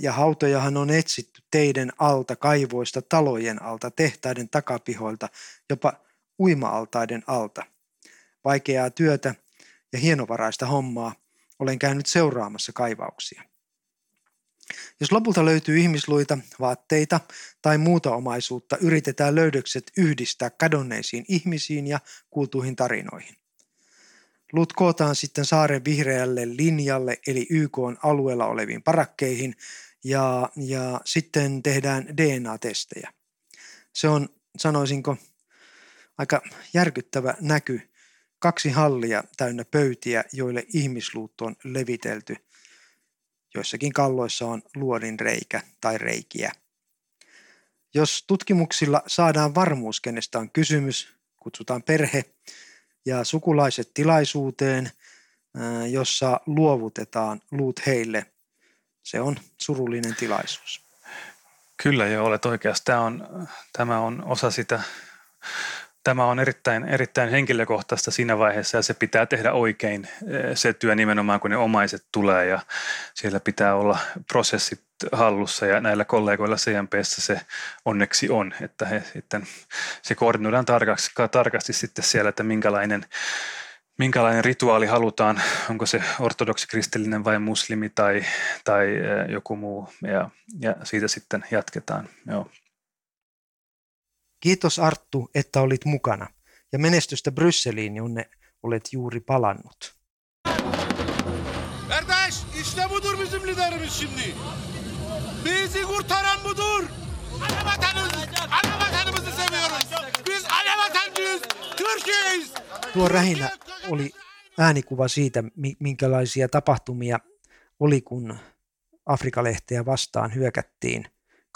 Ja hautojahan on etsitty teiden alta, kaivoista, talojen alta, tehtaiden takapihoilta, jopa uima-altaiden alta. Vaikeaa työtä ja hienovaraista hommaa. Olen käynyt seuraamassa kaivauksia. Jos lopulta löytyy ihmisluita, vaatteita tai muuta omaisuutta, yritetään löydökset yhdistää kadonneisiin ihmisiin ja kuultuihin tarinoihin. Luut kootaan sitten saaren vihreälle linjalle eli YK alueella oleviin parakkeihin ja, ja sitten tehdään DNA-testejä. Se on, sanoisinko, aika järkyttävä näky. Kaksi hallia täynnä pöytiä, joille ihmisluut on levitelty – Joissakin kalloissa on luodin reikä tai reikiä. Jos tutkimuksilla saadaan varmuus, kenestä on kysymys, kutsutaan perhe ja sukulaiset tilaisuuteen, jossa luovutetaan luut heille. Se on surullinen tilaisuus. Kyllä jo olet oikeassa. Tämä on, tämä on osa sitä Tämä on erittäin, erittäin henkilökohtaista siinä vaiheessa ja se pitää tehdä oikein eh, se työ nimenomaan, kun ne omaiset tulee ja siellä pitää olla prosessit hallussa ja näillä kollegoilla CMPssä se onneksi on, että he sitten, se koordinoidaan tarkasti, tarkasti sitten siellä, että minkälainen, minkälainen rituaali halutaan, onko se ortodoksi kristillinen vai muslimi tai, tai eh, joku muu ja, ja siitä sitten jatketaan. Joo. Kiitos Arttu, että olit mukana ja menestystä Brysseliin, jonne olet juuri palannut. Kardeş işte budur bizim liderimiz şimdi. Bizi kurtaran budur. Ana vatanımız, ana vatanımızı seviyoruz. Biz ana vatancıyız, Türkiye'yiz. Tuo rähinä oli äänikuva siitä, minkälaisia tapahtumia oli, kun Afrikalehteä vastaan hyökättiin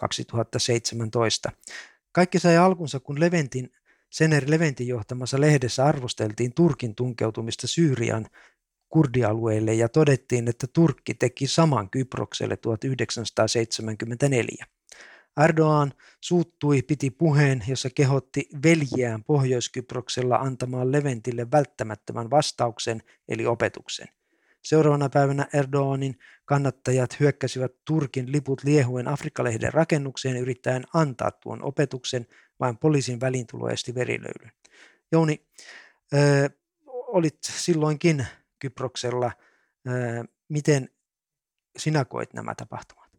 2017. Kaikki sai alkunsa, kun Leventin, Sener Leventin johtamassa lehdessä arvosteltiin Turkin tunkeutumista Syyrian kurdialueille ja todettiin, että Turkki teki saman Kyprokselle 1974. Erdogan suuttui, piti puheen, jossa kehotti veljeään Pohjois-Kyproksella antamaan Leventille välttämättömän vastauksen eli opetuksen. Seuraavana päivänä Erdoganin kannattajat hyökkäsivät Turkin liput liehuen Afrikkalehden rakennukseen yrittäen antaa tuon opetuksen, vain poliisin välintulo esti verilöylyn. Jouni, äh, olit silloinkin Kyproksella. Äh, miten sinä koit nämä tapahtumat?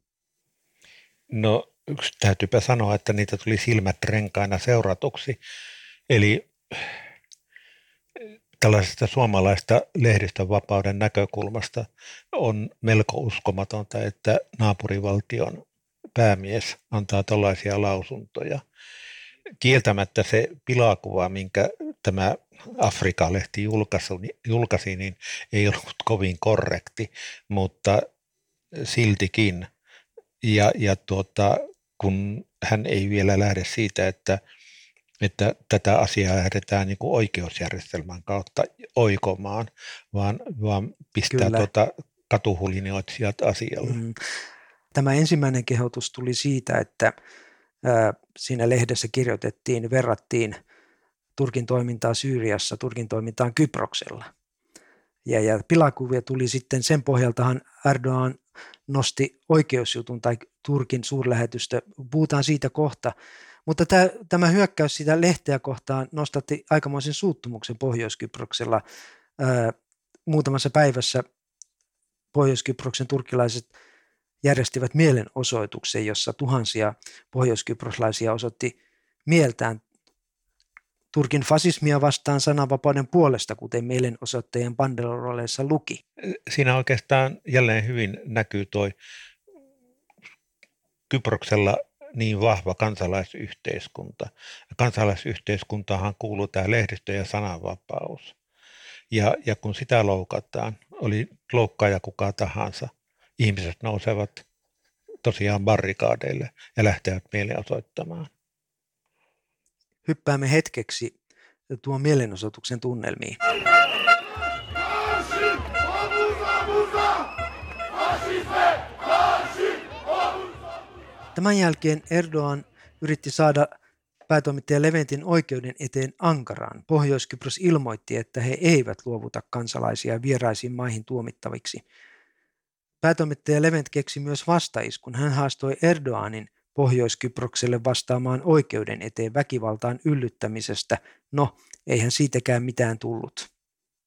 No täytyypä sanoa, että niitä tuli silmät renkaina seuratuksi. Eli tällaisesta suomalaista lehdistön vapauden näkökulmasta on melko uskomatonta, että naapurivaltion päämies antaa tällaisia lausuntoja. Kieltämättä se pilakuva, minkä tämä Afrika-lehti julkaisi, niin ei ollut kovin korrekti, mutta siltikin. Ja, ja tuota, kun hän ei vielä lähde siitä, että – että tätä asiaa lähdetään niin kuin oikeusjärjestelmän kautta oikomaan, vaan, vaan pistää tuota katuhulinioitsijat asialle. Mm. Tämä ensimmäinen kehotus tuli siitä, että ää, siinä lehdessä kirjoitettiin, verrattiin Turkin toimintaa Syyriassa Turkin toimintaan Kyproksella. Ja, ja pilakuvia tuli sitten, sen pohjaltahan Erdogan nosti oikeusjutun tai Turkin suurlähetystö. Puhutaan siitä kohta, mutta tämä, tämä hyökkäys sitä lehteä kohtaan nostatti aikamoisen suuttumuksen Pohjois-Kyproksella. Ää, muutamassa päivässä Pohjois-Kyproksen turkkilaiset järjestivät mielenosoituksen, jossa tuhansia pohjois-kyproslaisia osoitti mieltään Turkin fasismia vastaan sananvapauden puolesta, kuten mielenosoittajien banderoleissa luki. Siinä oikeastaan jälleen hyvin näkyy tuo Kyproksella niin vahva kansalaisyhteiskunta. Ja kansalaisyhteiskuntahan kuuluu tämä lehdistö- ja sananvapaus. Ja, ja kun sitä loukataan, oli loukkaaja kuka tahansa, ihmiset nousevat tosiaan barrikaadeille ja lähtevät mielenosoittamaan. Hyppäämme hetkeksi tuon mielenosoituksen tunnelmiin. Tämän jälkeen Erdoğan yritti saada päätoimittaja Leventin oikeuden eteen Ankaraan. Pohjois-Kypros ilmoitti, että he eivät luovuta kansalaisia vieraisiin maihin tuomittaviksi. Päätoimittaja Levent keksi myös vastaiskun. Hän haastoi Erdoğanin Pohjois-Kyprokselle vastaamaan oikeuden eteen väkivaltaan yllyttämisestä. No, eihän siitäkään mitään tullut.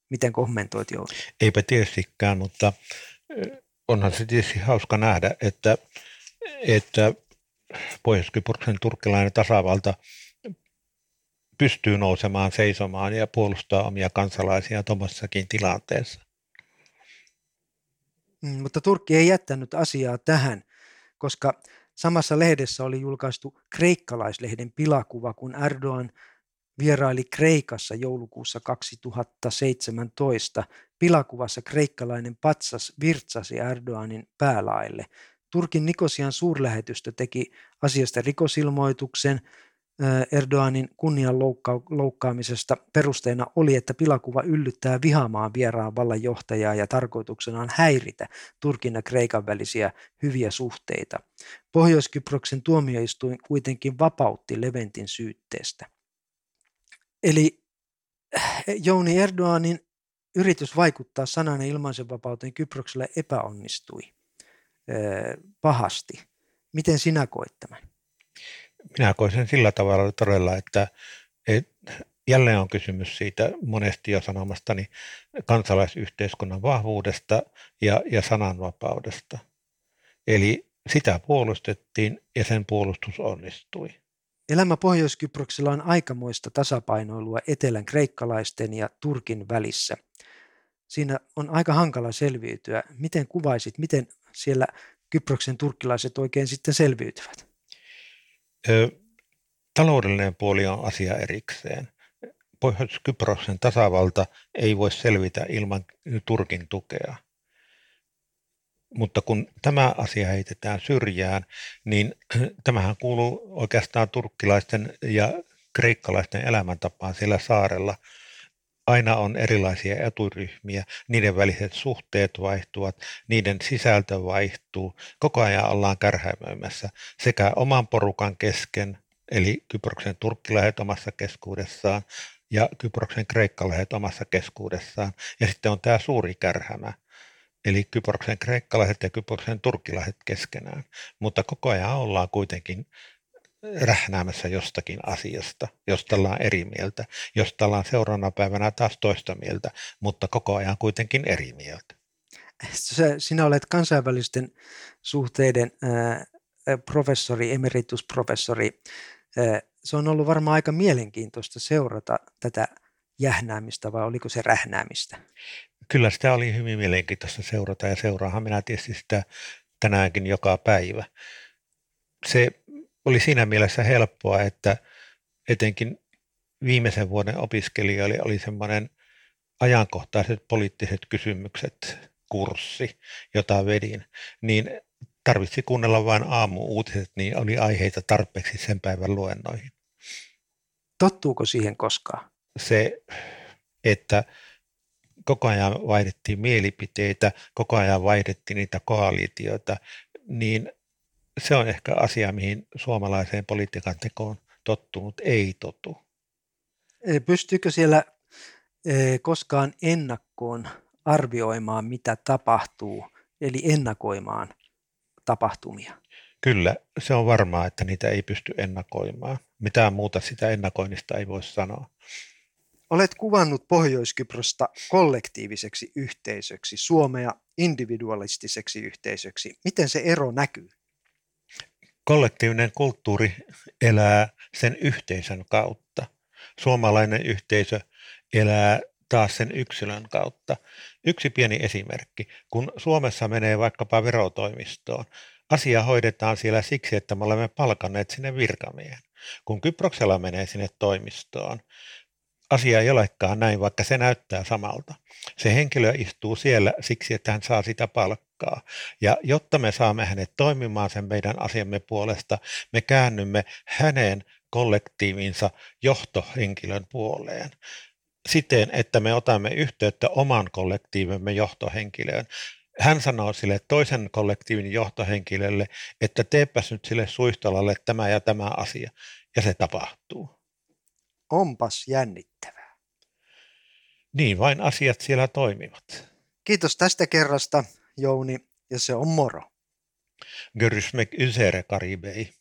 Miten kommentoit Jouni? Eipä tietystikään, mutta onhan se tietysti hauska nähdä, että että Pohjois-Kyproksen turkkilainen tasavalta pystyy nousemaan seisomaan ja puolustaa omia kansalaisia tuommoisessakin tilanteessa. Mm, mutta Turkki ei jättänyt asiaa tähän, koska samassa lehdessä oli julkaistu kreikkalaislehden pilakuva, kun Erdogan vieraili Kreikassa joulukuussa 2017. Pilakuvassa kreikkalainen patsas virtsasi Erdoganin päälaille. Turkin Nikosian suurlähetystö teki asiasta rikosilmoituksen Erdoganin kunnian loukkaamisesta. Perusteena oli, että pilakuva yllyttää vihaamaan vieraan vallanjohtajaa ja tarkoituksena on häiritä Turkin ja Kreikan välisiä hyviä suhteita. Pohjois-Kyproksen tuomioistuin kuitenkin vapautti Leventin syytteestä. Eli Jouni Erdoganin yritys vaikuttaa sanan ja ilmaisenvapauteen Kyprokselle epäonnistui pahasti. Miten sinä koit tämän? Minä koin sen sillä tavalla todella, että, että jälleen on kysymys siitä monesti jo sanomastani kansalaisyhteiskunnan vahvuudesta ja, ja sananvapaudesta. Eli sitä puolustettiin ja sen puolustus onnistui. Elämä Pohjois-Kyproksella on aikamoista tasapainoilua etelän kreikkalaisten ja Turkin välissä. Siinä on aika hankala selviytyä. Miten kuvaisit, miten siellä Kyproksen turkkilaiset oikein sitten selviytyvät? Ö, taloudellinen puoli on asia erikseen. Pohjois-Kyproksen tasavalta ei voi selvitä ilman Turkin tukea. Mutta kun tämä asia heitetään syrjään, niin tämähän kuuluu oikeastaan turkkilaisten ja kreikkalaisten elämäntapaan siellä saarella. Aina on erilaisia eturyhmiä, niiden väliset suhteet vaihtuvat, niiden sisältö vaihtuu, koko ajan ollaan kärhämöimässä sekä oman porukan kesken, eli Kyproksen turkkilaiset omassa keskuudessaan ja Kyproksen kreikkalaiset omassa keskuudessaan. Ja sitten on tämä suuri kärhämä, eli Kyproksen kreikkalaiset ja Kyproksen turkkilaiset keskenään. Mutta koko ajan ollaan kuitenkin rähnäämässä jostakin asiasta, josta ollaan eri mieltä, josta ollaan seuraavana päivänä taas toista mieltä, mutta koko ajan kuitenkin eri mieltä. Sinä olet kansainvälisten suhteiden professori, emeritusprofessori. Se on ollut varmaan aika mielenkiintoista seurata tätä jähnäämistä vai oliko se rähnäämistä? Kyllä sitä oli hyvin mielenkiintoista seurata ja seuraahan minä tietysti sitä tänäänkin joka päivä. Se oli siinä mielessä helppoa, että etenkin viimeisen vuoden opiskelijoille oli semmoinen ajankohtaiset poliittiset kysymykset kurssi, jota vedin, niin tarvitsi kuunnella vain aamu-uutiset, niin oli aiheita tarpeeksi sen päivän luennoihin. Tottuuko siihen koskaan? Se, että koko ajan vaihdettiin mielipiteitä, koko ajan vaihdettiin niitä koalitioita, niin se on ehkä asia, mihin suomalaiseen politiikan tekoon tottunut ei totu. Pystyykö siellä koskaan ennakkoon arvioimaan, mitä tapahtuu, eli ennakoimaan tapahtumia? Kyllä, se on varmaa, että niitä ei pysty ennakoimaan. Mitään muuta sitä ennakoinnista ei voi sanoa. Olet kuvannut Pohjois-Kyprosta kollektiiviseksi yhteisöksi, Suomea individualistiseksi yhteisöksi. Miten se ero näkyy? Kollektiivinen kulttuuri elää sen yhteisön kautta. Suomalainen yhteisö elää taas sen yksilön kautta. Yksi pieni esimerkki. Kun Suomessa menee vaikkapa verotoimistoon, asia hoidetaan siellä siksi, että me olemme palkanneet sinne virkamiehen. Kun Kyproksella menee sinne toimistoon, asia ei olekaan näin, vaikka se näyttää samalta. Se henkilö istuu siellä siksi, että hän saa sitä palkkaa. Ja jotta me saamme hänet toimimaan sen meidän asiamme puolesta, me käännymme hänen kollektiivinsa johtohenkilön puoleen siten, että me otamme yhteyttä oman kollektiivimme johtohenkilöön. Hän sanoo sille toisen kollektiivin johtohenkilölle, että teepäs nyt sille suistolalle tämä ja tämä asia. Ja se tapahtuu. Onpas jännittävää. Niin vain asiat siellä toimivat. Kiitos tästä kerrasta, Jouni, ja se on moro. Görysmek ysere karibei.